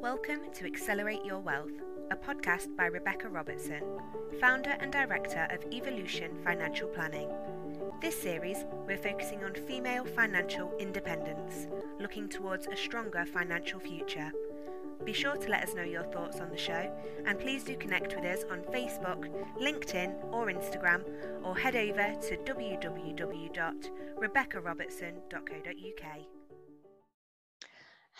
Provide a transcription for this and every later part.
Welcome to Accelerate Your Wealth, a podcast by Rebecca Robertson, founder and director of Evolution Financial Planning. This series, we're focusing on female financial independence, looking towards a stronger financial future. Be sure to let us know your thoughts on the show, and please do connect with us on Facebook, LinkedIn, or Instagram, or head over to www.rebeccarobertson.co.uk.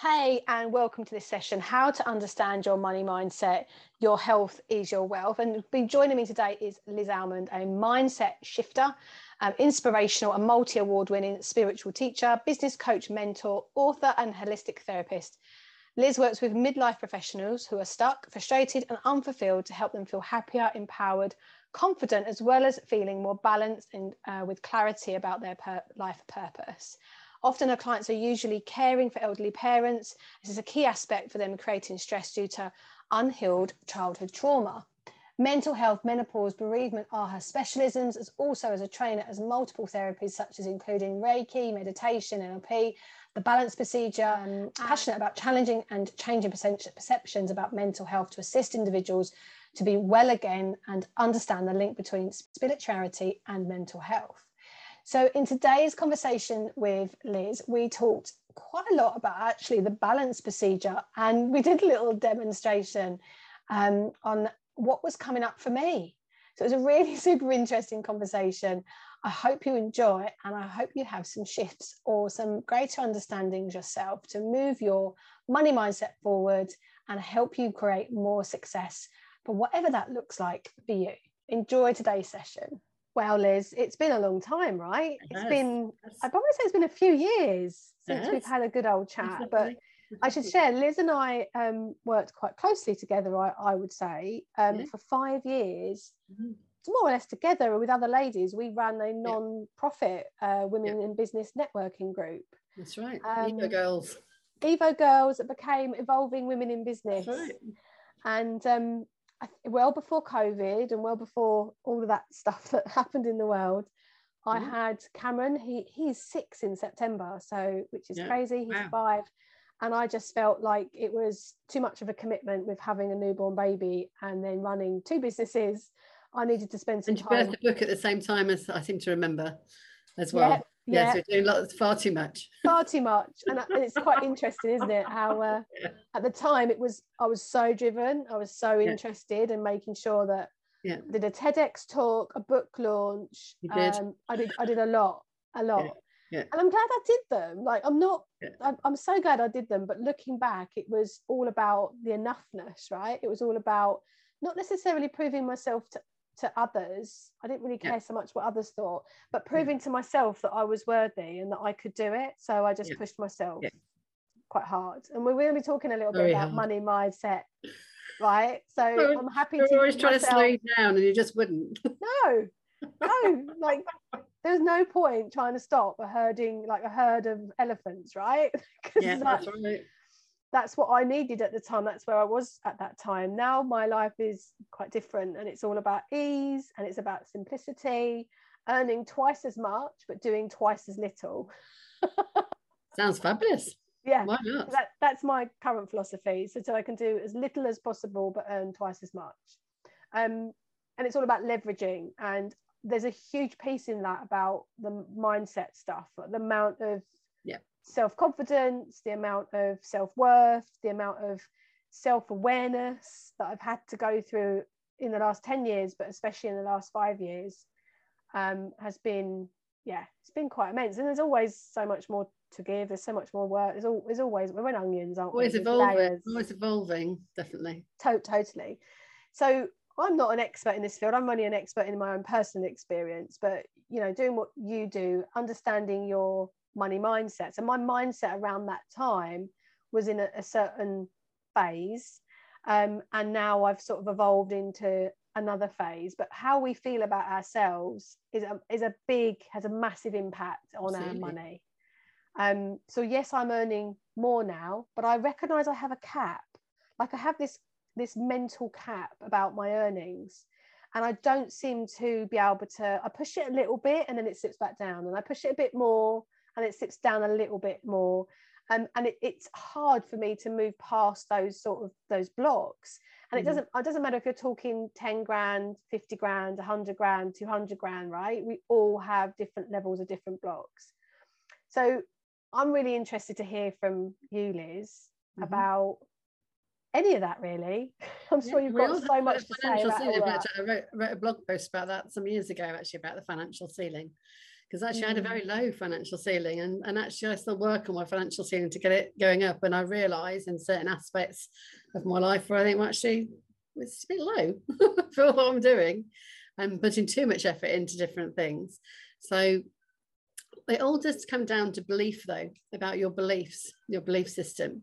Hey, and welcome to this session How to Understand Your Money Mindset. Your health is your wealth. And been joining me today is Liz Almond, a mindset shifter, um, inspirational and multi award winning spiritual teacher, business coach, mentor, author, and holistic therapist. Liz works with midlife professionals who are stuck, frustrated, and unfulfilled to help them feel happier, empowered, confident, as well as feeling more balanced and uh, with clarity about their per- life purpose. Often, our clients are usually caring for elderly parents. This is a key aspect for them creating stress due to unhealed childhood trauma. Mental health, menopause, bereavement are her specialisms, as also as a trainer as multiple therapies such as including Reiki, meditation, NLP, the balance procedure. Um, passionate about challenging and changing perceptions about mental health to assist individuals to be well again and understand the link between spirituality and mental health. So, in today's conversation with Liz, we talked quite a lot about actually the balance procedure, and we did a little demonstration um, on what was coming up for me. So, it was a really super interesting conversation. I hope you enjoy and I hope you have some shifts or some greater understandings yourself to move your money mindset forward and help you create more success for whatever that looks like for you. Enjoy today's session. Well, Liz, it's been a long time, right? It has. been, I'd probably say it's been a few years since we've had a good old chat. But I should share, Liz and I um, worked quite closely together, I, I would say, um, yeah. for five years. Mm-hmm. More or less together with other ladies, we ran a non-profit uh, women yeah. in business networking group. That's right, um, Evo Girls. Evo Girls that became Evolving Women in Business. Right. And um, well before COVID and well before all of that stuff that happened in the world, I mm. had Cameron. He he's six in September, so which is yeah. crazy. He's wow. five, and I just felt like it was too much of a commitment with having a newborn baby and then running two businesses. I needed to spend some and time. And you birthed the book at the same time as I seem to remember, as well. Yeah, yeah. Yes, we're doing lots, far too much. Far too much, and, and it's quite interesting, isn't it? How uh, yeah. at the time it was, I was so driven, I was so yeah. interested in making sure that yeah. I did a TEDx talk, a book launch. You did. Um, I did. I did a lot, a lot. Yeah. Yeah. And I'm glad I did them. Like I'm not. I'm, I'm so glad I did them. But looking back, it was all about the enoughness, right? It was all about not necessarily proving myself to to others. I didn't really care yeah. so much what others thought, but proving yeah. to myself that I was worthy and that I could do it. So I just yeah. pushed myself quite hard. And we're going to be talking a little Very bit about hard. money mindset, right? So I'm happy to. You're always trying myself... to slow you down, and you just wouldn't. No, no, like there's no point trying to stop a herding like a herd of elephants, right? yeah, that's right that's what I needed at the time. That's where I was at that time. Now my life is quite different and it's all about ease and it's about simplicity, earning twice as much, but doing twice as little. Sounds fabulous. Yeah, Why not? that, that's my current philosophy. So, so I can do as little as possible, but earn twice as much. Um, and it's all about leveraging. And there's a huge piece in that about the mindset stuff, the amount of self confidence, the amount of self worth, the amount of self awareness that I've had to go through in the last 10 years, but especially in the last five years, um, has been, yeah, it's been quite immense. And there's always so much more to give. There's so much more work. There's, all, there's always, we're in onions, aren't always we? Evolving, always evolving, definitely. To- totally. So I'm not an expert in this field. I'm only an expert in my own personal experience, but you know, doing what you do, understanding your money mindset. So my mindset around that time was in a, a certain phase. Um, and now I've sort of evolved into another phase. But how we feel about ourselves is a, is a big, has a massive impact on Absolutely. our money. Um, so yes, I'm earning more now, but I recognize I have a cap. Like I have this this mental cap about my earnings and I don't seem to be able to. I push it a little bit and then it slips back down, and I push it a bit more and it sits down a little bit more. um, and it, it's hard for me to move past those sort of those blocks. And it mm-hmm. doesn't it doesn't matter if you're talking 10 grand 50 grand 100 grand 200 grand right? We all have different levels of different blocks. So i'm really interested to hear from you liz mm-hmm. about any of that really. I'm sure yeah, you've got so much to say about ceiling, I wrote, wrote a blog post about that some years ago actually about the financial ceiling because actually. I had a very mm. low financial ceiling and, and actually I still work on my financial ceiling to get it going up and I realise in certain aspects of my life where I think well, actually it's a bit low for what I'm doing I'm putting too much effort into different things so it all just come down to belief though about your beliefs your belief system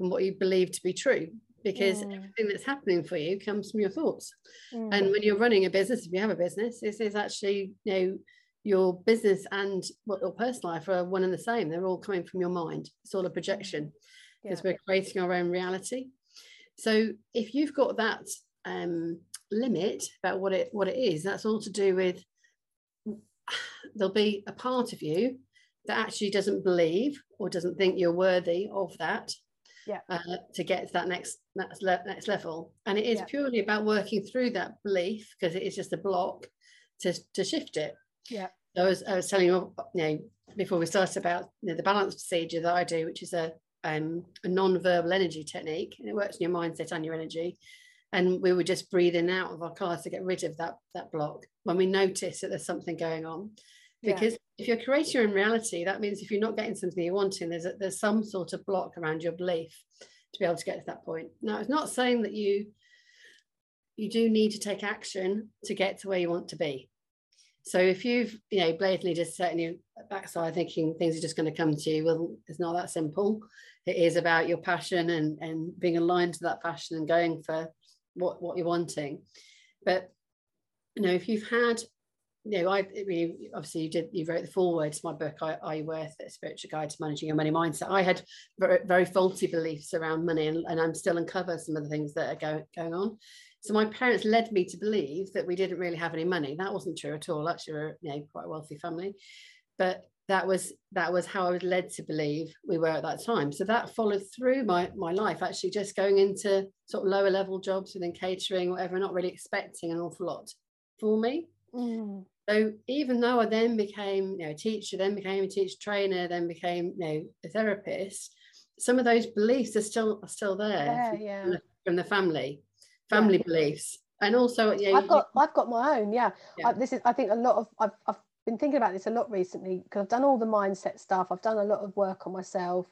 and what you believe to be true because mm. everything that's happening for you comes from your thoughts mm. and when you're running a business if you have a business this is actually you know your business and what your personal life are one and the same. They're all coming from your mind. It's all a projection because yeah. we're creating our own reality. So if you've got that um, limit about what it what it is, that's all to do with there'll be a part of you that actually doesn't believe or doesn't think you're worthy of that yeah. Uh, to get to that next next, le- next level. And it is yeah. purely about working through that belief because it is just a block to, to shift it. Yeah. I was, I was telling you, you know, before we started about you know, the balance procedure that I do, which is a, um, a non-verbal energy technique, and it works in your mindset and your energy. And we were just breathing out of our cars to get rid of that that block when we notice that there's something going on. Because yeah. if you're creating your own reality, that means if you're not getting something you're wanting, there's a, there's some sort of block around your belief to be able to get to that point. Now, it's not saying that you you do need to take action to get to where you want to be so if you've, you know, blatantly just setting your backside thinking things are just going to come to you, well, it's not that simple. It is about your passion and, and being aligned to that passion and going for what, what you're wanting. But, you know, if you've had, you know, I mean, obviously you did, you wrote the foreword to my book, Are You Worth It? Spiritual Guide to Managing Your Money Mindset. I had very, very faulty beliefs around money and, and I'm still uncover some of the things that are going, going on. So my parents led me to believe that we didn't really have any money. That wasn't true at all. Actually, we're you know, quite a wealthy family, but that was that was how I was led to believe we were at that time. So that followed through my my life. Actually, just going into sort of lower level jobs within catering, whatever, not really expecting an awful lot for me. Mm. So even though I then became you know a teacher, then became a teacher trainer, then became you know a therapist, some of those beliefs are still are still there yeah, from, yeah. from the family family yeah. beliefs. And also yeah i've got i've got my own yeah, yeah. I, this is i think a lot of i've, I've been thinking about this a lot recently because i've done all the mindset stuff. I've done a lot of work on myself.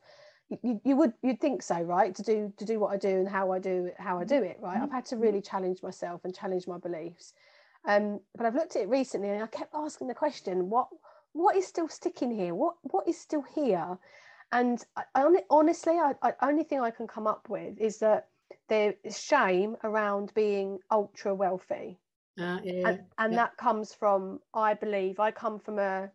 You, you would you'd think so right? To do to do what i do and how i do how i do it right? Mm-hmm. i've had to really challenge myself and challenge my beliefs. Um, but i've looked at it recently and i kept asking the question what what is still sticking here? What what is still here? And I, I honestly I, I only thing i can come up with is that there is shame around being ultra wealthy. Uh, yeah, and, and yeah. that comes from, I believe, I come from a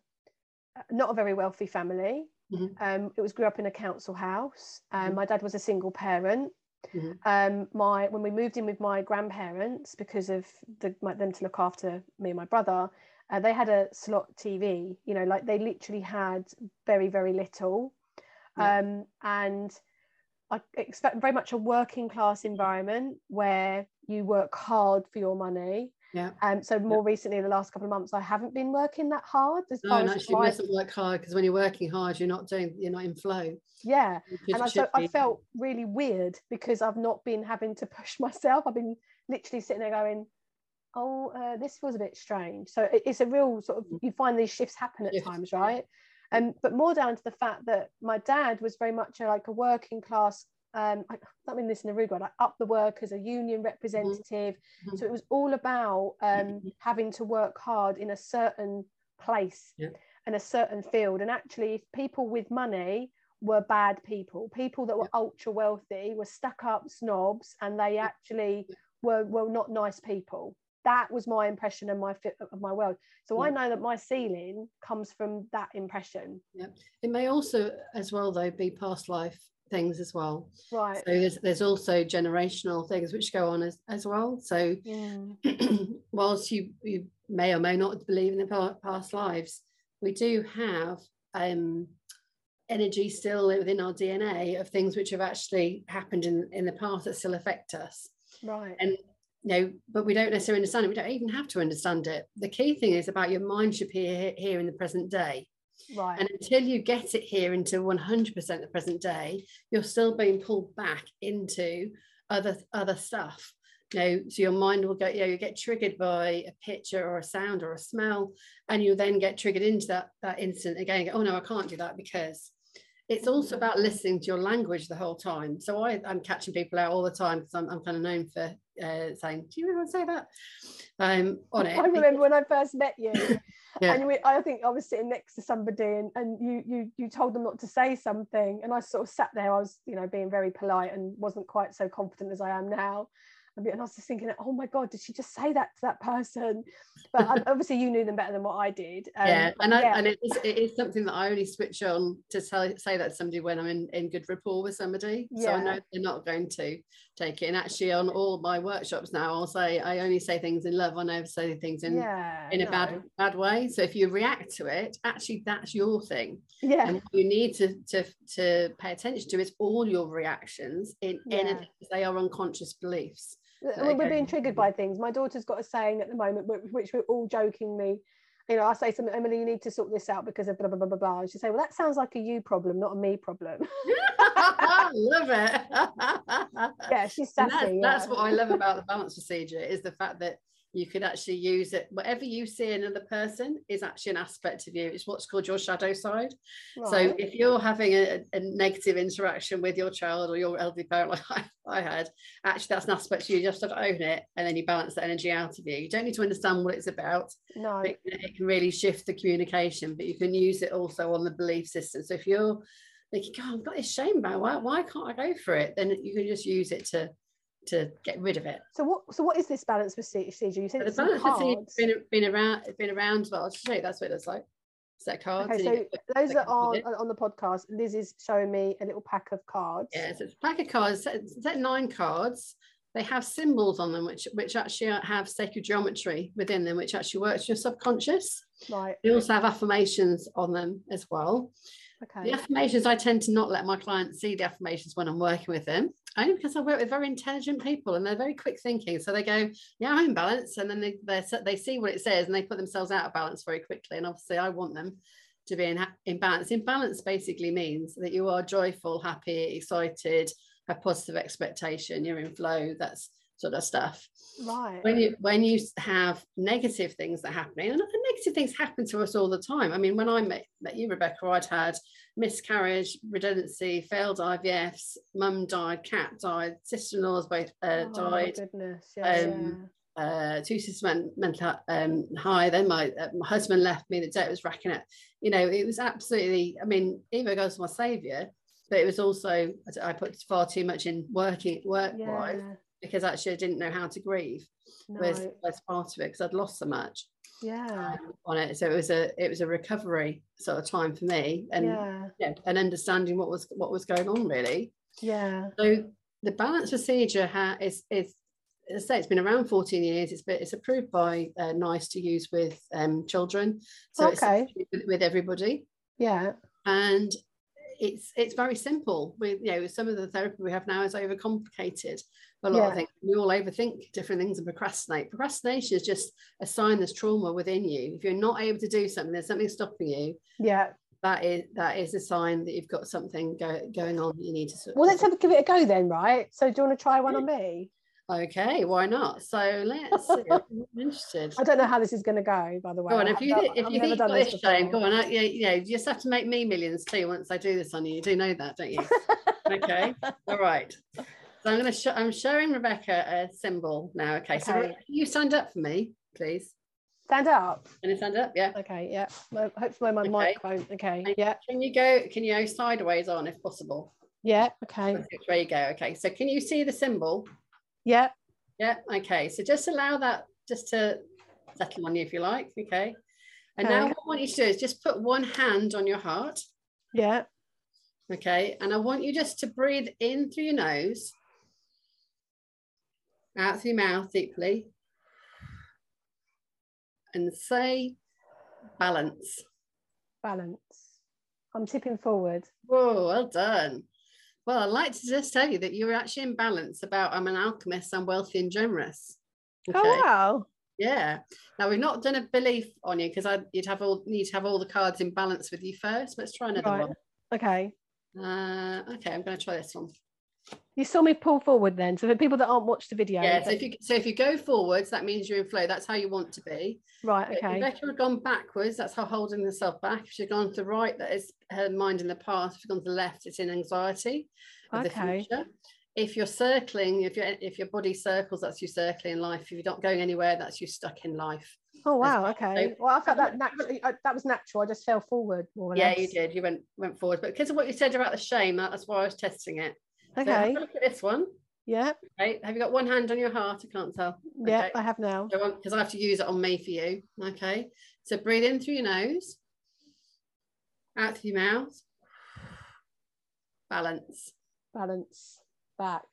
not a very wealthy family. Mm-hmm. Um, it was grew up in a council house. Um, mm-hmm. My dad was a single parent. Mm-hmm. Um, my when we moved in with my grandparents because of the, my, them to look after me and my brother, uh, they had a slot TV. You know, like they literally had very very little, yeah. um, and I expect very much a working class environment where you work hard for your money. Yeah. Um, so more yeah. recently, the last couple of months, I haven't been working that hard. As no, and actually, you mustn't work hard because when you're working hard, you're not doing, you're not in flow. Yeah, and I, so I felt really weird because I've not been having to push myself. I've been literally sitting there going, "Oh, uh, this feels a bit strange." So it, it's a real sort of mm. you find these shifts happen at Shifts. times, right? Um, but more down to the fact that my dad was very much a, like a working class um, I don't mean this in a rude way, like up the work as a union representative. Mm-hmm. So it was all about um, mm-hmm. having to work hard in a certain place yeah. and a certain field. And actually, if people with money were bad people, people that were yeah. ultra wealthy were stuck up snobs, and they actually were were not nice people that was my impression and my fit of my world so yeah. i know that my ceiling comes from that impression yeah it may also as well though be past life things as well right so there's, there's also generational things which go on as, as well so yeah. whilst you you may or may not believe in the past lives we do have um energy still within our DNA of things which have actually happened in, in the past that still affect us. Right. And you know, but we don't necessarily understand it. We don't even have to understand it. The key thing is about your mind should be here, here in the present day. Right. And until you get it here into 100% the present day, you're still being pulled back into other other stuff. You know, so your mind will go, you know, you get triggered by a picture or a sound or a smell, and you'll then get triggered into that that instant again. Oh no, I can't do that because it's also about listening to your language the whole time. So I, I'm catching people out all the time because I'm, I'm kind of known for uh, saying, "Do you want to say that?" Um, on it. I remember when I first met you, Yeah. and we, I think I was sitting next to somebody, and, and you you you told them not to say something, and I sort of sat there. I was you know being very polite and wasn't quite so confident as I am now. And I was just thinking, oh my god, did she just say that to that person? But obviously, you knew them better than what I did. Um, yeah, and I, yeah. and it is, it is something that I only switch on to tell, say that to somebody when I'm in, in good rapport with somebody. So I know they're not going to take it. And actually, on all my workshops now, I'll say I only say things in love. I never say things in yeah, in a no. bad bad way. So if you react to it, actually that's your thing. Yeah, And what you need to to to pay attention to is all your reactions in Yeah. anything they are unconscious beliefs. We're okay. being triggered by things. My daughter's got a saying at the moment, which we're all jokingly, you know, I say something, Emily, you need to sort this out because of blah blah blah blah blah. And she say, well, that sounds like a you problem, not a me problem. I love it. yeah, she's sassy. that's, that's what I love about the balance procedure is the fact that you could actually use it. Whatever you see in another person is actually an aspect of you. It's what's called your shadow side. So if you're having a, a negative interaction with your child or your elderly parent, like I, I had, actually that's an aspect of you. You just have to own it, and then you balance the energy out of you. You don't need to understand what it's about. no, It, it can really shift the communication, but you can use it also on the belief system. So if you're thinking, God, I've got this shame about why, why can't I go for it? Then you can just use it to to get rid of it. so what? So what is this balance proce- procedure? You said it's the balance procedure has been, been around been around well. I'll show you that's what it looks like. Set of cards. Okay, you so those that are it. on the podcast, Liz is showing me a little pack of cards. Yeah, so it's a pack of cards, set, set nine cards. They have symbols on them, which which actually have sacred geometry within them, which actually works your subconscious. Right. They also have affirmations on them as well. Okay. The affirmations, I tend to not let my clients see the affirmations when I'm working with them, only because I work with very intelligent people and they're very quick thinking. So they go, "Yeah, I'm in balance," and then they they see what it says and they put themselves out of balance very quickly. And obviously, I want them to be in, in balance. In balance basically means that you are joyful, happy, excited, have positive expectation, you're in flow. That's sort of stuff Right. when you when you have negative things that are happening and negative things happen to us all the time i mean when i met, met you rebecca i'd had miscarriage redundancy failed ivfs mum died cat died sister-in-laws both uh, Oh, died goodness. Yeah. Um, uh, two sisters went mental um, high. Then my uh, my husband left me. The debt was racking up. You know, it was absolutely. I mean, Evo Girls to my saviour, but it was also I put far too much in working work yeah. wise yeah. Because actually I didn't know how to grieve was, No. was part of it because I'd lost so much Yeah. um, on it. So it was a it was a recovery sort of time for me and Yeah. yeah, and understanding what was what was going on really. Yeah. So the balance procedure ha- is is as I say, it's been around 14 years. It's been, it's approved by uh, NICE to use with um, children, so Okay. it's with, with everybody, Yeah. and it's it's very simple. With you know, some of the therapy we have now is overcomplicated. A lot Yeah. of things we all overthink different things and procrastinate. Procrastination is just a sign there's trauma within you. If you're not able to do something, there's something stopping you. Yeah. That is that is a sign that you've got something go, going on that you need to. sort Well, let's have, give it a go then, right? So, do you want to try one on me? Okay, why not? So let's see. I'm interested. I don't know how this is going to go, by the way. Go on, if you if I've you think done got this before. go on. I, uh, yeah, yeah, you just have to make me millions too once I do this on you. You do know that, don't you? okay, all right. So I'm going to show. I'm showing Rebecca a symbol now. Okay, so Okay. Can you stand up for me, please. Stand up. Can you stand up? Yeah. Okay. Yeah. Hopefully, my Okay. microphone. Okay. Yeah. Can you go? Can you go sideways on if possible? Yeah. Okay. There you go. Okay, so can you see the symbol? Yeah. Yeah. Okay. So just allow that just to settle on you if you like. Okay. And now what I want you to do is just put one hand on your heart. Yeah. Okay. And I want you just to breathe in through your nose, out through your mouth deeply, and say balance. Balance. I'm tipping forward. Whoa, well done. Well, I'd like to just tell you that you're actually in balance about I'm an alchemist, I'm wealthy and generous. Okay. Oh wow. Yeah. Now we've not done a belief on you because I you'd have all need to have all the cards in balance with you first. Let's try another right. one. Okay. Uh, okay, I'm going to try this one. You saw me pull forward then. So for people that aren't watched the video. Yeah, so if you so if you go forwards, that means you're in flow. That's how you want to be. Right, okay. If Rebecca had gone backwards, that's her holding herself back. If she'd gone to the right, that is her mind in the past. If you've gone to the left, it's in anxiety of okay. the future. If you're circling, if your if your body circles, that's you circling in life. If you're not going anywhere, that's you stuck in life. Oh wow, okay. So, well, I felt that naturally. that was natural. I just fell forward more Yeah, less. you did. You went went forward, but because of what you said about the shame, that's why I was testing it. Okay. So look at this one. Yeah. Okay. Have you got one hand on your heart? I can't tell. Yeah, okay. I have now. Because I have to use it on me for you. Okay. So breathe in through your nose, out through your mouth. Balance. Balance. Back.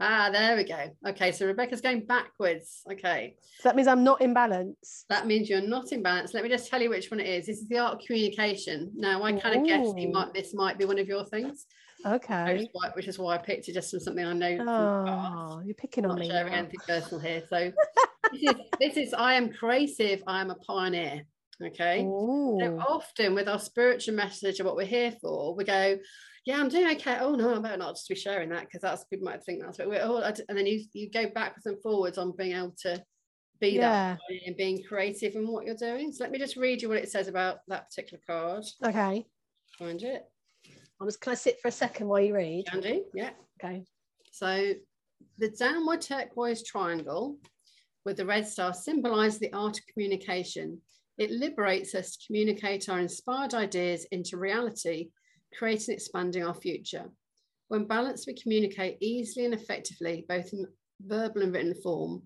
Ah, there we go. Okay, so Rebecca's going backwards. Okay. So that means I'm not in balance. That means you're not in balance. Let me just tell you which one it is. This is the art of communication. Now, I kind of guess might, this might be one of your things. Okay. Which is, why, which is why I picked it just from something I know. Oh, you're picking on not me. sharing anything personal here. So this is this is I am creative. I am a pioneer. Okay. So often with our spiritual message of what we're here for, we go, yeah, I'm doing okay. Oh no, I better not just be sharing that because that's people might think that's what we're. Oh, and then you you go backwards and forwards on being able to be yeah. that and being creative in what you're doing. So let me just read you what it says about that particular card. Okay. Find it. I was, can I sit for a second while you read? Can do, yeah. Okay. So the downward turquoise triangle with the red star symbolizes the art of communication. It liberates us to communicate our inspired ideas into reality, creating and expanding our future. When balanced, we communicate easily and effectively, both in verbal and written form.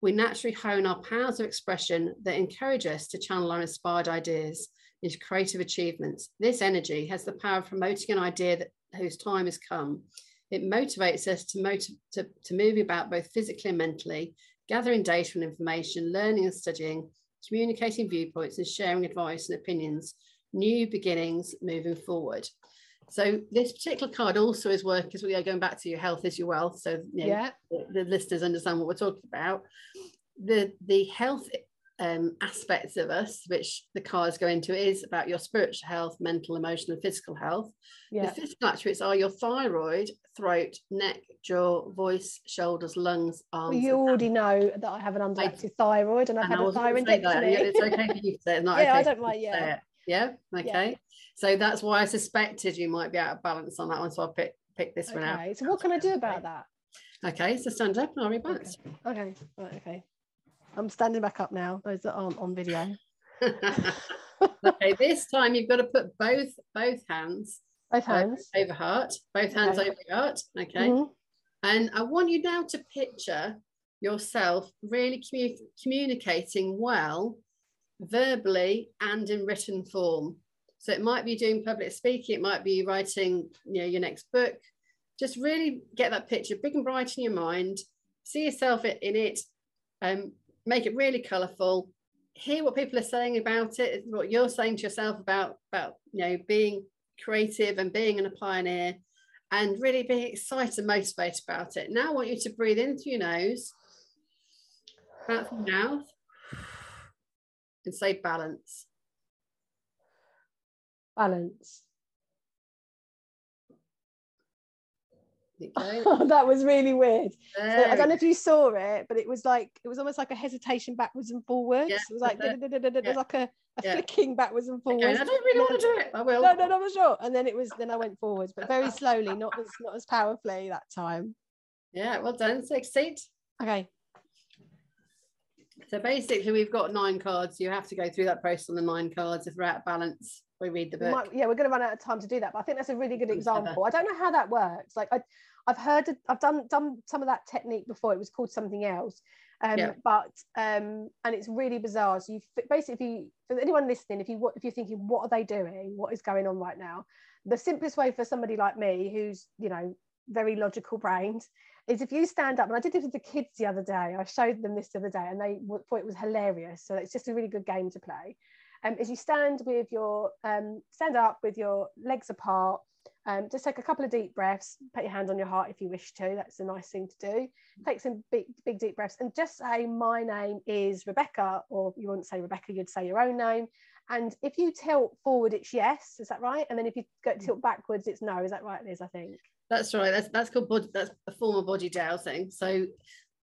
We naturally hone our powers of expression that encourage us to channel our inspired ideas into creative achievements. This energy has the power of promoting an idea that whose time has come. It motivates us to, motiv- to, to move about both physically and mentally, gathering data and information, learning and studying, communicating viewpoints and sharing advice and opinions, new beginnings moving forward. So this particular card also is work because we are going back to your health is your wealth. So you know, yeah, the, the listeners understand what we're talking about. The the health um, aspects of us, which the cards go into, is about your spiritual health, mental, emotional, and physical health. Yeah. The physical attributes are your thyroid, throat, neck, jaw, voice, shoulders, lungs, arms. Well, you already know that I have an underactive I, thyroid and I've and had a thyroidectomy. Yeah, it's okay for you to say it. Not yeah, okay I don't mind. Yeah. Yeah. Okay. Yeah. So that's why I suspected you might be out of balance on that one. So I picked pick this okay. one out. So what can I do about that? Okay. So stand up and I'll rebalance. Okay. okay. Right. Okay. I'm standing back up now. Those that aren't on video. okay, this time you've got to put both both hands both hands over heart, both hands okay. over heart. Okay, mm-hmm. and I want you now to picture yourself really commu- communicating well, verbally and in written form. So it might be doing public speaking, it might be writing, you know, your next book. Just really get that picture big and bright in your mind. See yourself in it. Um, make it really colourful hear what people are saying about it what you're saying to yourself about about you know being creative and being a pioneer and really being excited and motivated about it. Now i want you to breathe in through your nose out through your mouth and say balance. Balance that was really weird. So I don't know if you saw it, but it was like it was almost like a hesitation backwards and forwards. Yeah, it was like was like a, a yeah. flicking backwards and forwards. Okay, I don't really want to do it. I will. No, no, no, I'm sure. And then it was then I went forwards, but very slowly, not as not as powerfully that time. Yeah, well done. Succeed. Okay. So basically, we've got nine cards. You have to go through that process on the nine cards. If we're out of balance, we read the book. We might, yeah, we're going to run out of time to do that, but I think that's a really good example. I don't know how that works. Like I, I've heard, I've done done some of that technique before. It was called something else, um, yeah. but um, and it's really bizarre. So you basically, for anyone listening, if you if you're thinking, what are they doing? What is going on right now? The simplest way for somebody like me, who's you know very logical brained, is if you stand up. And I did this with the kids the other day. I showed them this the other day, and they thought it was hilarious. So it's just a really good game to play. um, is you stand with your um, stand up with your legs apart um, just take a couple of deep breaths put your hand on your heart if you wish to that's a nice thing to do. Take some big big deep breaths and just say my name is rebecca or you wouldn't say rebecca you'd say your own name. And if you tilt forward it's yes is that right? And then if you go tilt backwards it's no is that right liz i think? That's right that's that's called body, that's a form of body dowsing so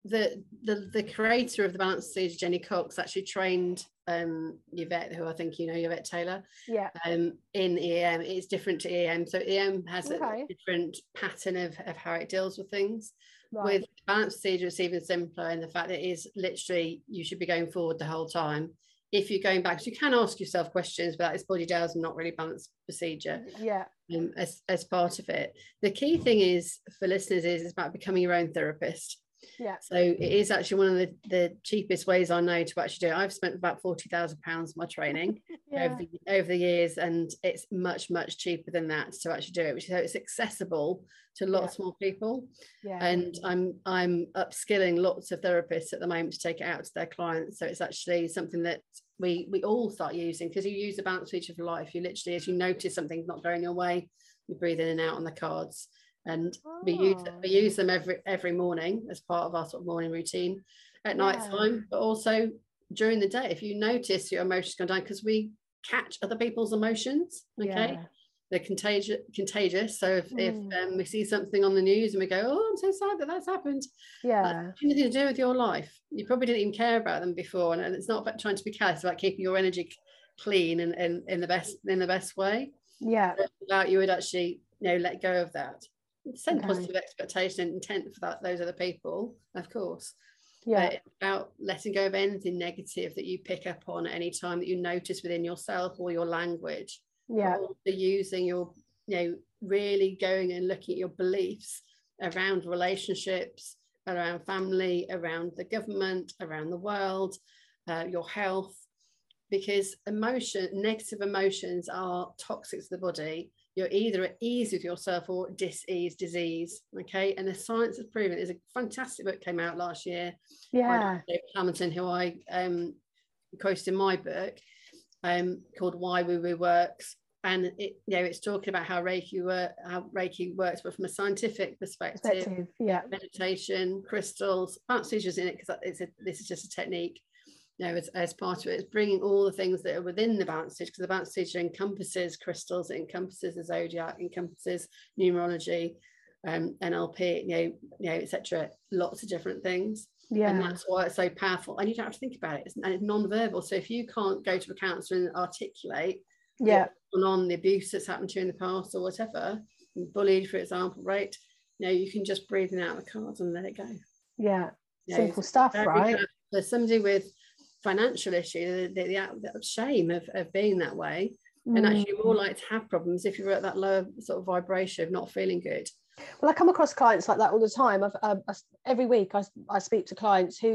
the, the the creator of the balance stage, Jenny Cox, actually trained um Yvette, who I think you know, Yvette Taylor. Yeah. Um, in EM, it's different to EM. So EM has Okay. a different pattern of, of how it deals with things. Right. With balance procedure, it's even simpler in the fact that it is literally you should be going forward the whole time. If you're going back, so you can ask yourself questions, but that is body dowsing, not really balanced procedure yeah. um, as, as part of it. The key thing is for listeners is it's about becoming your own therapist. Yeah. So it is actually one of the, the cheapest ways I know to actually do it. I've spent about forty thousand pounds on my training Yeah. over the over the years, and it's much much cheaper than that to actually do it, which is how it's accessible to lots more people. yeah. And I'm I'm upskilling lots of therapists at the moment to take it out to their clients. So it's actually something that we we all start using because you use the balance feature of life. You literally, as you notice something's not going your way, you breathe in and out on the cards. And we use Oh. we use them every every morning as part of our sort of morning routine at night Yeah. time, but also during the day. If you notice your emotions go down, because we catch other people's emotions, okay, Yeah. they're contagious. Contagious. So if, if Mm. um, we see something on the news and we go, "Oh, I'm so sad that that's happened," Yeah. that's anything to do with your life. You probably didn't even care about them before, and, and it's not about trying to be careless. About keeping your energy clean and, in the best in the best way. Yeah. That you would actually you know let go of that. Send positive expectation and intent for that those other people, of course. Yeah. But about letting go of anything negative that you pick up on at any time that you notice within yourself or your language. Yeah. also using your, you know, really going and looking at your beliefs around relationships, around family, around the government, around the world, uh, your health, because emotion, negative emotions are toxic to the body. You're either at ease with yourself or dis-ease, disease. Okay, and the science has proven. There's a fantastic book came out last year Yeah. David Hamilton, who I um, quoted in my book, um, called "Why Woo Woo Works," and it, you know, it's talking about how Reiki work, how Reiki works, but from a scientific perspective, Perspective. Yeah. meditation, crystals, plant seizures in it because it's a, this is just a technique. You know, as, as part of it, it's bringing all the things that are within the balance stitch because the balance stitch encompasses crystals, it encompasses the zodiac, encompasses numerology, um, NLP, you know, you know, etc. Lots of different things and Yeah. that's why it's so powerful and you don't have to think about it it's, and it's non-verbal so if you can't go to a counsellor and articulate Yeah. on the abuse that's happened to you in the past or whatever bullied for example right you know you can just breathe in out the cards and let it go Yeah. You know, Simple stuff, right? for somebody with financial issue the, the, the shame of, of being that way and actually you're more Mm. likely to have problems if you're at that lower sort of vibration of not feeling good Well, I come across clients like that all the time. I've, uh, I every week I, I speak to clients who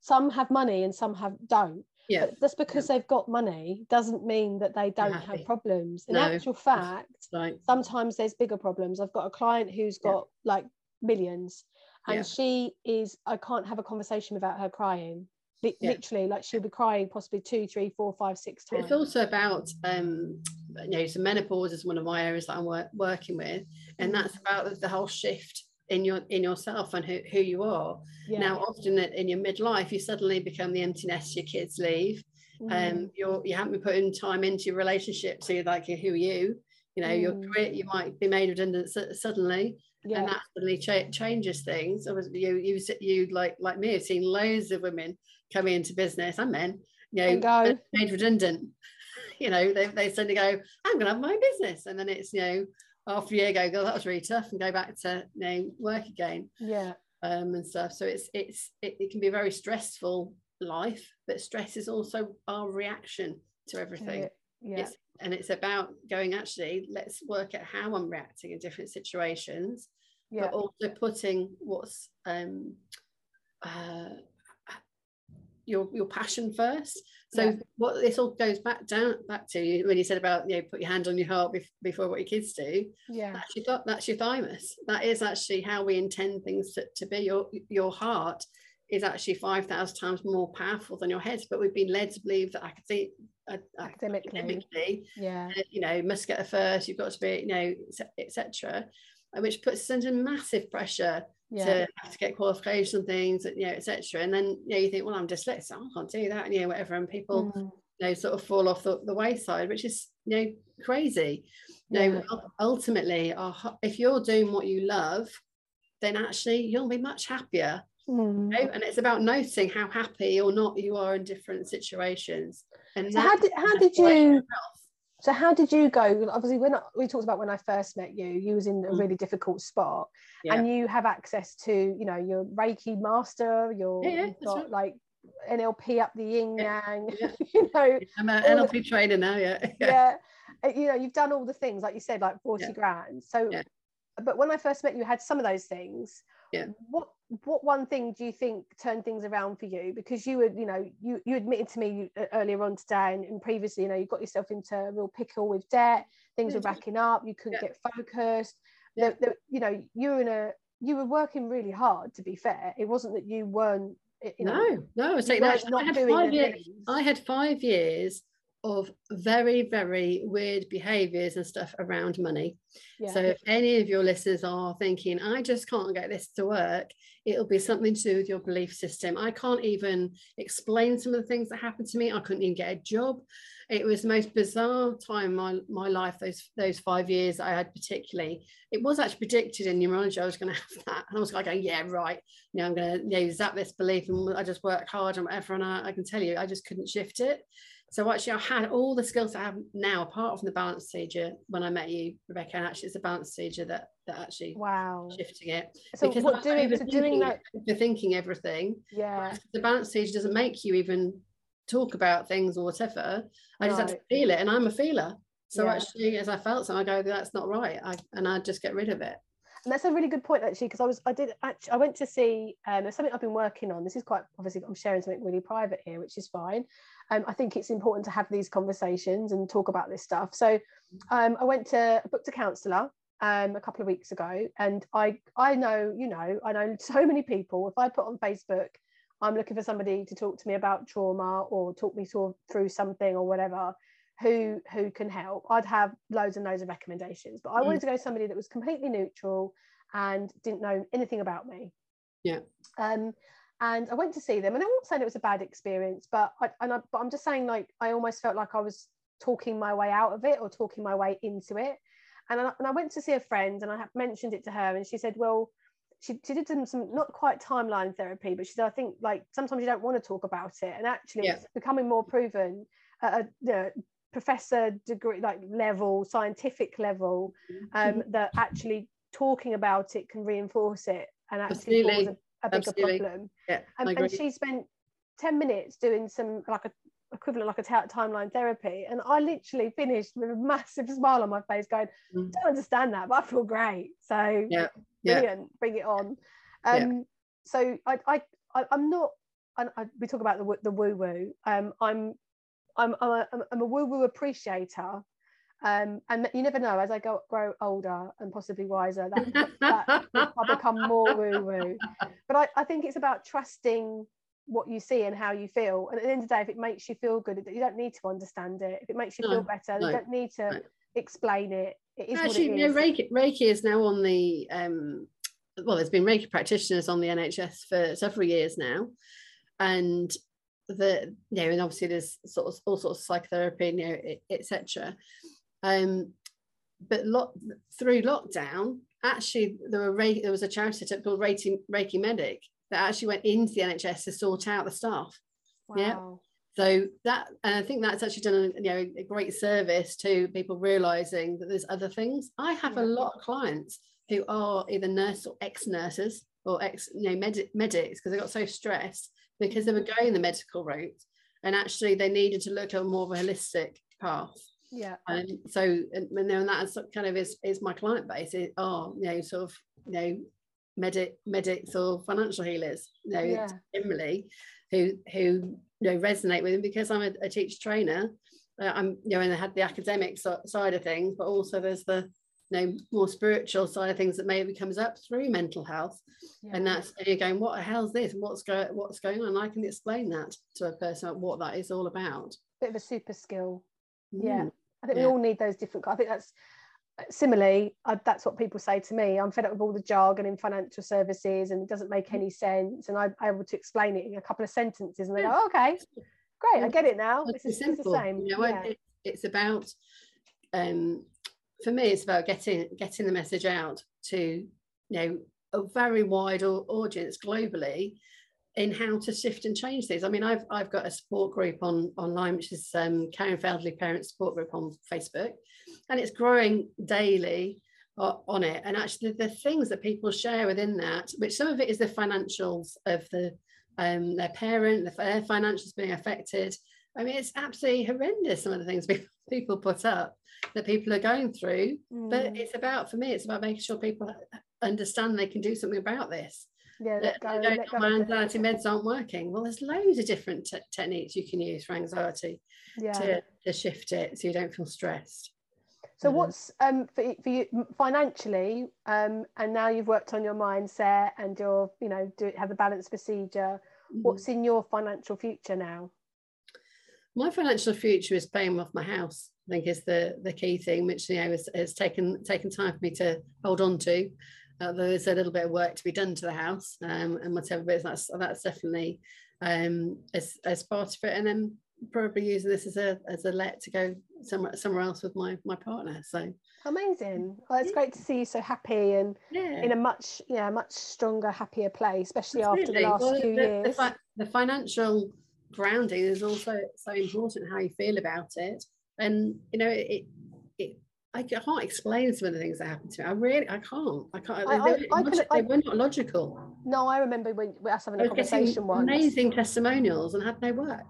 some have money and some have don't. yeah But just because they've got money doesn't mean that they don't have problems. In No. actual fact, like sometimes there's bigger problems. I've got a client who's got like millions, and Yeah. she is. I can't have a conversation without her crying. Yeah. Literally, like she'll be crying possibly two, three, four, five, six times. It's also about, um, you know, so menopause is one of my areas that I'm wor- working with, and Mm. that's about the- whole shift in your in yourself and who, who you are. yeah. Now, often in- your midlife, you suddenly become the empty nest. Your kids leave. Mm. Um, you're you haven't been putting time into your relationship, so you're like, who are you? You know, your Mm. career, you might be made redundant suddenly, yeah. and that suddenly cha- changes things. Obviously, you you you like like me have seen loads of women coming into business and men, you know, And go. made redundant. You know, they, they suddenly go, I'm going to have my business, and then it's you know after a year go, go that was really tough, and go back to you know work again yeah. um, and stuff. So it's it's it, it can be a very stressful life, but stress is also our reaction to everything. Yeah. Yeah. It's, and it's about going actually let's work at how i'm reacting in different situations yeah. but also putting what's um uh your your passion first so Yeah. what this all goes back down back to you when you said about you know put your hand on your heart bef- before what your kids do yeah. that's your th- that's your thymus that is actually how we intend things to, to be your your heart is actually 5000 times more powerful than your head but we've been led to believe that i could see uh, Academically. academically yeah uh, you know must get a first you've got to be you know etc which puts us under massive pressure yeah to have to get qualifications and things you know etc and then you know you think well i'm dyslexic i can't do that and you know whatever and people Mm. you know sort of fall off the, the wayside which is you know crazy you Yeah. know ultimately our if you're doing what you love then actually you'll be much happier Mm. you know? and it's about noticing how happy or not you are in different situations and so how did how did you to so how did you go obviously when I, we talked about when i first met you you was in a Mm. really difficult spot Yeah. and you have access to you know your reiki master your Yeah, yeah, you've that's got right. like nlp up the yin yang you know I'm an all the- NLP trainer now, yeah. yeah uh, you know you've done all the things like you said like 40 Yeah. grand so but when i first met you, you had some of those things Yeah. what what one thing do you think turned things around for you because you were you know you you admitted to me uh, earlier on today and, and previously you know you got yourself into a real pickle with debt things were Yeah. racking up you couldn't Yeah. get focused Yeah. There- there- you know you were in a you were working really hard to be fair it wasn't that you weren't you know No, no, I was saying that. I had five the. I had five years of very, very weird behaviors and stuff around money. yeah. So if any of your listeners are thinking, I just can't get this to work, it'll be something to do with your belief system. I can't even explain some of the things that happened to me. I couldn't even get a job. It was the most bizarre time in my, my life, those those five years I had particularly. It was actually predicted in numerology I was going to have that. And I was like, yeah, right. You know, I'm going to you know, zap this belief and I just work hard and whatever. And I, I can tell you, I just couldn't shift it. So actually, I had all the skills I have now, apart from the balance procedure. When I met you, Rebecca, and actually, it's the balance procedure that that actually wow shifting it. so because what doing so doing that overthinking everything. yeah The balance procedure doesn't make you even talk about things or whatever. I just have to feel it, and I'm a feeler. So Yeah. actually, as I felt something, I go, "That's not right," I, and I just get rid of it. And that's a really good point actually, because I was I did actually I went to see um there's something I've been working on. This is quite obviously I'm sharing something really private here, which is fine. Um, I think it's important to have these conversations and talk about this stuff. So um, I went to booked a counsellor um, a couple of weeks ago, and I I know you know I know so many people. If I put on Facebook, I'm looking for somebody to talk to me about trauma or talk me through something or whatever who who can help i'd have loads and loads of recommendations but i Mm. wanted to go to somebody that was completely neutral and didn't know anything about me Yeah. um and i went to see them and i'm not saying it was a bad experience but I, and I, but i'm just saying like i almost felt like i was talking my way out of it or talking my way into it and I, and I went to see a friend and i mentioned it to her and she said well she, she did some, some not quite timeline therapy but she said i think like sometimes you don't want to talk about it and actually Yeah. it's becoming more proven at a you know, professor degree like level scientific level um, that actually talking about it can reinforce it and actually cause Absolutely. a, a bigger Absolutely. problem Yeah, and, and she spent 10 minutes doing some like a equivalent like a timeline therapy and i literally finished with a massive smile on my face going Mm. don't understand that but i feel great so Yeah, yeah. brilliant bring it on Yeah. um so i i, I i'm not I, I, we talk about the, the woo woo um i'm i'm i'm a, I'm a woo woo appreciator um and you never know as i go grow older and possibly wiser that that I become more woo woo. But I, I think it's about trusting what you see and how you feel. And at the end of the day, if it makes you feel good, you don't need to understand it. If it makes you feel better, no, you don't need to no. explain it. It is Actually, what you it know. Reiki, Reiki is now on the um, well, there's been Reiki practitioners on the NHS for several years now, and the you know, and obviously there's sort of all sorts of psychotherapy, you know, etc. Um, but lot through lockdown, actually there were Reiki, there was a charity set up called Reiki, Reiki Medic that actually went into the NHS to sort out the staff. yeah. So that, and I think that's actually done, you know, a great service to people realizing that there's other things. I have a lot of clients who are either nurse or ex-nurses or ex, you know, med- medics because they got so stressed because they were going the medical route, and actually they needed to look at a more of a holistic path. Yeah. And so, and, and then that's kind of is is my client base. It, are you know, sort of, you know, medic medics or financial healers, you know, Yeah. generally, who who you know resonate with them because I'm a, a teacher trainer. Uh, I'm you know, and I had the academic so, side of things, but also there's the you know more spiritual side of things that maybe comes up through mental health yeah. and that's and you're going what the hell's this what's going what's going on and i can explain that to a person what that is all about bit of a super skill mm. yeah i think yeah. we all need those different i think that's similarly I, that's what people say to me. I'm fed up with all the jargon in financial services and it doesn't make any sense. And i'm able to explain it in a couple of sentences and they go oh, okay great i get it now. It's, it's, it's the same. you know, yeah. it, it's about um for me it's about getting getting the message out to you know a very wide audience globally in how to shift and change things. I mean, I've I've got a support group on online, which is um, Caring for Elderly Parents Support Group on Facebook, and it's growing daily on it. And actually, the, the things that people share within that, which some of it is the financials of the um, their parent, their financials being affected. I mean, it's absolutely horrendous. Some of the things people put up that people are going through, mm. but it's about for me, it's about making sure people understand they can do something about this yeah, let go, let go my anxiety meds aren't working. Well, there's loads of different techniques you can use for anxiety yeah. to, to shift it so you don't feel stressed. So mm-hmm. what's um for, for you financially, um, and now you've worked on your mindset and you're, you know, do have a balanced procedure. Mm-hmm. What's in your financial future now? My financial future is paying off my house. I think is the the key thing, which you know has, has taken taken time for me to hold on to uh, there's a little bit of work to be done to the house um, and whatever but that's that's definitely um, as, as part of it and then probably using this as a as a let to go somewhere somewhere else with my my partner so amazing well it's yeah. great to see you so happy and yeah. in a much yeah much stronger happier place especially Absolutely. after the last well, few the, years the, fi- the financial grounding is also so important how you feel about it and you know it I can't explain some of the things that happened to me. I really, I can't. I can't. I, they, I, I could, they were not logical. No, I remember when we us having a conversation once. Amazing testimonials and had no work.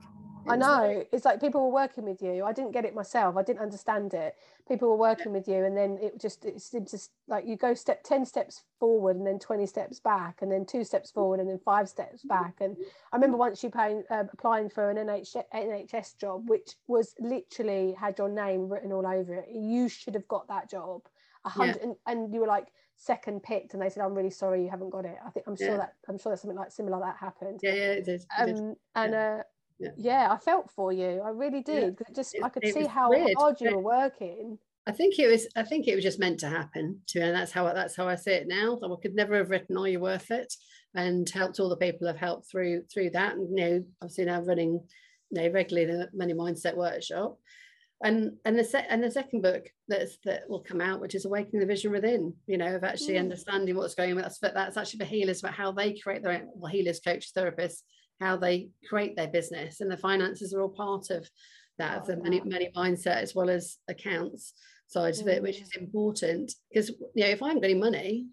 I know. It's like people were working with you. I didn't get it myself. I didn't understand it. People were working with you, and then it just it seems just like you go step ten steps forward, and then twenty steps back, and then two steps forward, and then five steps back. And I remember once you paying, uh, applying for an NH, NHS job, which was literally had your name written all over it. You should have got that job. A hundred, yeah. and, and you were like second picked and they said i'm really sorry you haven't got it i think i'm sure yeah. that i'm sure there's something like similar that happened yeah yeah it did, it um, and yeah. uh yeah. yeah i felt for you i really did yeah. just it, i could see how weird. hard you were working I think it was. I think it was just meant to happen to, and that's how that's how I see it now. I could never have written "Are You Worth It" and helped all the people I've helped through through that. And you know, obviously now running, you know, regularly the Money Mindset Workshop, and and the set and the second book that's that will come out, which is "Awakening the Vision Within." You know, of actually mm. understanding what's going on. That's that's actually for healers about how they create their own, well, healers, coaches, therapists, how they create their business and the finances are all part of that of the money, money mindset as well as accounts side of it which is mm. important because you know if i'm getting money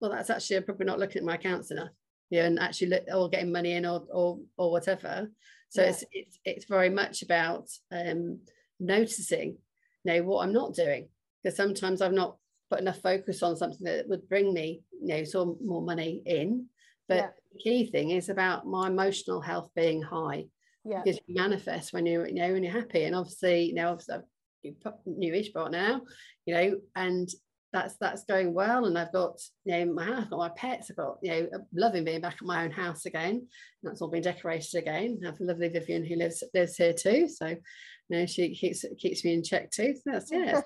well that's actually I'm probably not looking at my accounts enough yeah and actually look, or getting money in or or, or whatever so yeah. it's, it's it's very much about um noticing you know what i'm not doing because sometimes i've not put enough focus on something that would bring me you know some more money in but yeah. the key thing is about my emotional health being high. Yeah. Because you manifest when you're, you know, when you're happy. And obviously, you know, obviously I've newish bought now, you know, and that's that's going well. And I've got, you know, my house, I've got my pets, I've got, you know, loving being back at my own house again. That's all been decorated again. I have a lovely Vivian who lives lives here too. So, you know, she keeps keeps me in check too. So that's yeah.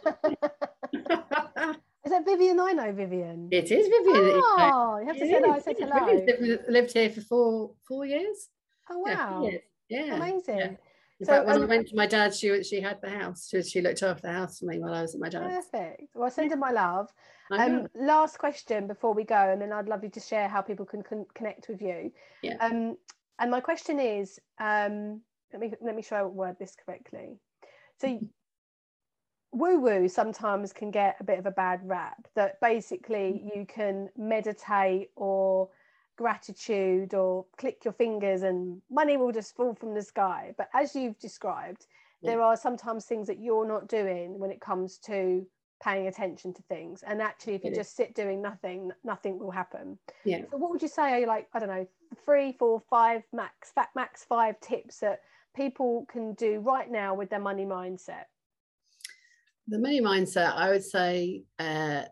Is that Vivian? I know Vivian. It is Vivian. Oh, you have to say hello. Say hello. Lived, lived here for four four years. Oh wow! Yeah, yeah. amazing. Yeah. In so, fact, when um, I went to my dad, she she had the house. She, she looked after the house for me while I was at my dad's. Perfect. Well, send her my love. Um, last question before we go, and then I'd love you to share how people can con- connect with you. Yeah. Um, and my question is, um, let me let me try word this correctly. So woo woo sometimes can get a bit of a bad rap that basically mm. you can meditate or gratitude or click your fingers and money will just fall from the sky. But as you've described yeah. there are sometimes things that you're not doing when it comes to paying attention to things. And actually if you just sit doing nothing nothing will happen. Yeah. So what would you say are you like i don't know three four five max fat max five tips that people can do right now with their money mindset the money mindset, I would say, uh,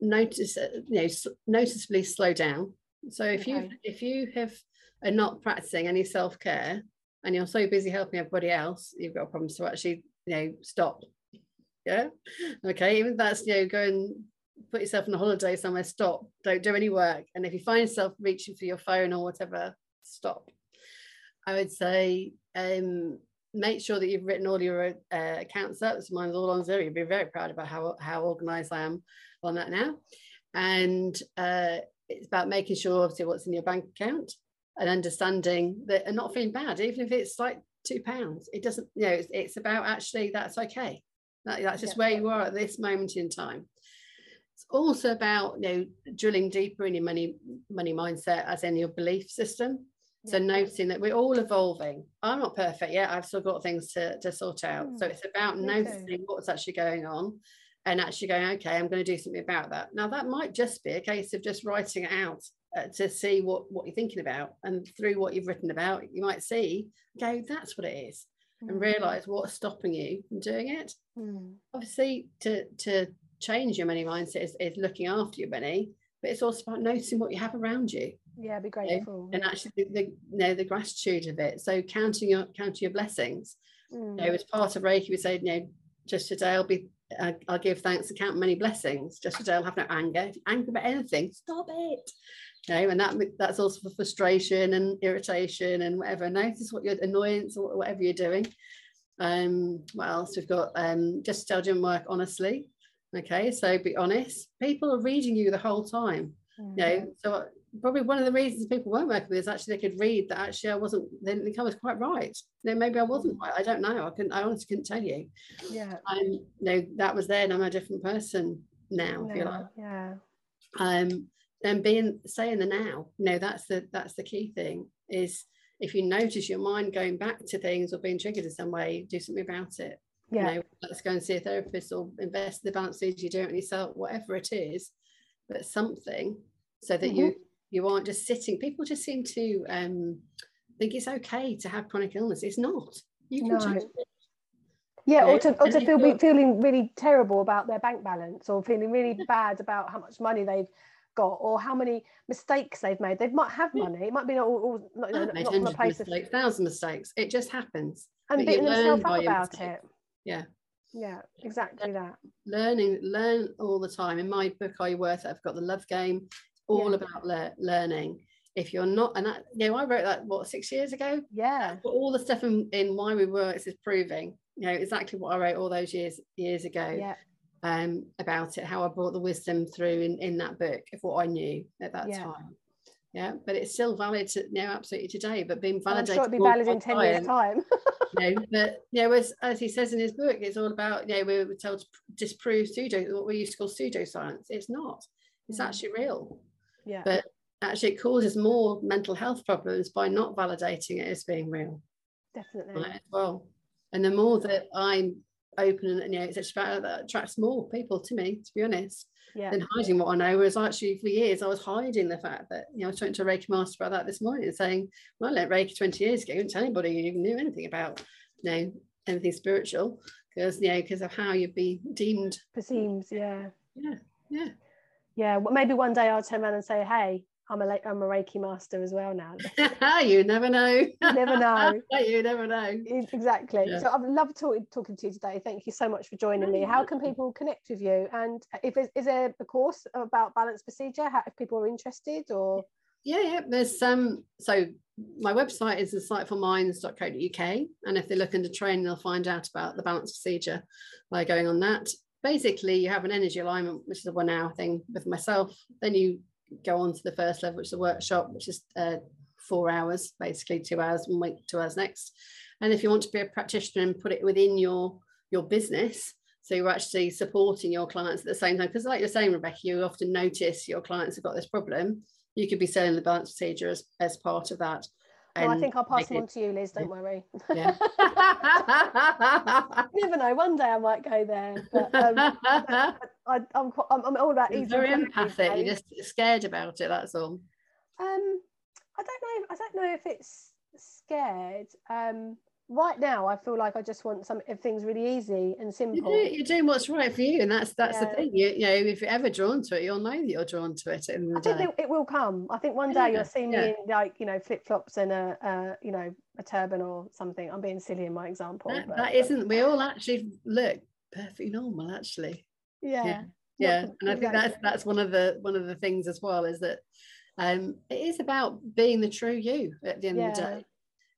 notice, uh, you know, noticeably slow down. So if okay. you if you have are not practicing any self care and you're so busy helping everybody else, you've got a problem. So actually, you know, stop. Yeah. Okay. Even that's you know, go and put yourself on a holiday somewhere. Stop. Don't do any work. And if you find yourself reaching for your phone or whatever, stop. I would say um, make sure that you've written all your uh, accounts up. So mine's all on Xero. You'll be very proud about how, how organized I am on that now. And uh, it's about making sure, obviously, what's in your bank account and understanding that and not feeling bad, even if it's like two pounds. It doesn't, you know, it's, it's about actually that's okay. That, that's just yeah. where you are at this moment in time. It's also about you know drilling deeper in your money money mindset as in your belief system. So noticing that we're all evolving. I'm not perfect yet. I've still got things to, to sort out. Mm, so it's about noticing what's actually going on and actually going, okay, I'm going to do something about that. Now that might just be a case of just writing it out uh, to see what, what you're thinking about. And through what you've written about, you might see, go, that's what it is. Mm. And realize what's stopping you from doing it. Mm. Obviously, to, to change your money mindset is, is looking after your money, but it's also about noticing what you have around you yeah be grateful and actually the, you know the gratitude of it. So counting your counting your blessings. Mm. you know as part of reiki we say you know just today i'll be uh, i'll give thanks and count many blessings. Just today i'll have no anger. If angry about anything stop it. You know and that that's also for frustration and irritation and whatever. Notice what your annoyance or whatever you're doing. Um what else? We've got um just tell work honestly. Okay so be honest. People are reading you the whole time. Mm. you know mm-hmm. so probably one of the reasons people weren't working with me is actually they could read that actually I wasn't they didn't think I was quite right. You know, maybe I wasn't right. I don't know. I couldn't I honestly couldn't tell you. Yeah. Um, you know, that was then. I'm a different person now, if you like. Yeah. Um and being saying the now, you know, that's the that's the key thing is if you notice your mind going back to things or being triggered in some way, do something about it. Yeah. You know, let's go and see a therapist or invest in the balance you do it yourself, whatever it is, but something so that mm-hmm. you you aren't just sitting. People just seem to um, think it's okay to have chronic illness. It's not. You can no. change it. Yeah, or to, or to feel be, feeling really terrible about their bank balance, or feeling really bad about how much money they've got, or how many mistakes they've made. They might have money. It might be not all, not, not, not from a place mistakes, of thousand mistakes. It just happens. And beating themselves up about it. Yeah. Yeah, exactly that. Learning, learn all the time. In my book, Are You Worth It? I've got the love game all yeah. about le- learning. If you're not and that you know i wrote that what six years ago? Yeah. But all the stuff in, in why we works is proving you know exactly what i wrote all those years years ago yeah. um about it how i brought the wisdom through in in that book of what i knew at that yeah. time. Yeah but it's still valid to, you know absolutely today but being validated I'm sure it'll be valid in 10 years time. you know, but you know as, as he says in his book it's all about you know we were told to disprove pseudo what we used to call pseudoscience. It's not. It's mm. actually real yeah. But actually, it causes more mental health problems by not validating it as being real. Definitely. Right, well, and the more that I'm open and you know, it's about that attracts more people to me, to be honest. Yeah. Than hiding what I know. Whereas actually for years I was hiding the fact that, you know, I was talking to a Reiki master about that this morning saying, well, I learned Reiki 20 years ago. I didn't tell anybody you even knew anything about, you know, anything spiritual because, you know, because of how you'd be deemed. Perceived, yeah. Yeah, yeah yeah well, maybe one day i'll turn around and say hey i'm a i'm a reiki master as well now. You never know. You never know. You never know. Exactly. Yeah. so i've loved talking, talking to you today. Thank you so much for joining me. How can people connect with you? And if is there a course about balance procedure? How, if people are interested or? Yeah yeah there's um so my website is insightfulminds.co.uk and if they're looking to train they'll find out about the balance procedure by going on that basically you have an energy alignment, which is a one hour thing with myself. Then you go on to the first level, which is a workshop, which is uh, four hours, basically two hours one week, two hours next. And if you want to be a practitioner and put it within your your business, so you're actually supporting your clients at the same time. Because like you're saying, Rebecca, you often notice your clients have got this problem. You could be selling the balance procedure as, as part of that. No, I think I'll pass them on to you, Liz. Don't worry. Yeah. never know. One day I might go there. But, um, I, am I'm, I'm all about easy. Very empathic. You're just scared about it. That's all. Um, I don't know. I don't know if it's scared. Um, right now I feel like I just want some things really easy and simple. you're doing what's right for you, and that's that's Yeah. the thing. You, you know, if you're ever drawn to it, you'll know that you're drawn to it. At the I think it will come. I think one day Yeah, you'll see me yeah. in like you know flip flops and a, a you know a turban or something. I'm being silly in my example. that, but- that isn't. We all actually look perfectly normal, actually. yeah. yeah and i think that's that's one of the one of the things as well is that um it is about being the true you at the end of the day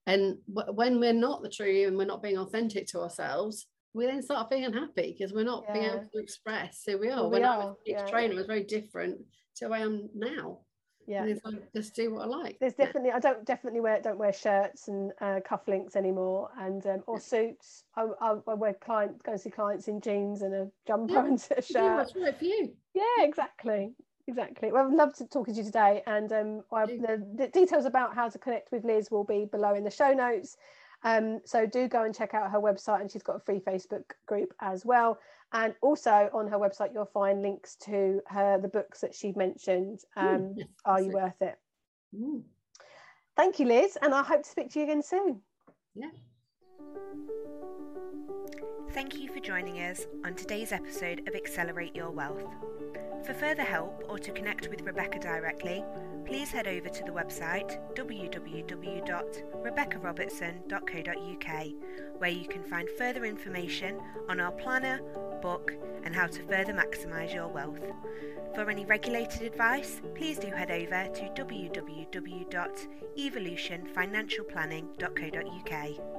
and w- when we're not the true you and we're not being authentic to ourselves we then start feeling unhappy because we're not being able to express who we are Well, we when i are, was a yeah. trainer i was very different to who i am now yeah. and it's like just do what i like There's definitely I don't definitely wear don't wear shirts and uh, cufflinks anymore and um, or suits. I, I, I wear client go see clients in jeans and a jumper Yeah, and a shirt. what's right for you Yeah, exactly. Exactly. Well, I've loved to talking to you today, and um, I, the, the details about how to connect with Liz will be below in the show notes. Um, so do go and check out her website, and she's got a free Facebook group as well. And also on her website, you'll find links to her the books that she mentioned. Um, yes, Are you it. worth it? Mm, Thank you, Liz, and I hope to speak to you again soon. yeah Thank you for joining us on today's episode of Accelerate Your Wealth. For further help or to connect with Rebecca directly, please head over to the website www.rebeccarobertson.co.uk where you can find further information on our planner, book, and how to further maximise your wealth. For any regulated advice, please do head over to www.evolutionfinancialplanning.co.uk.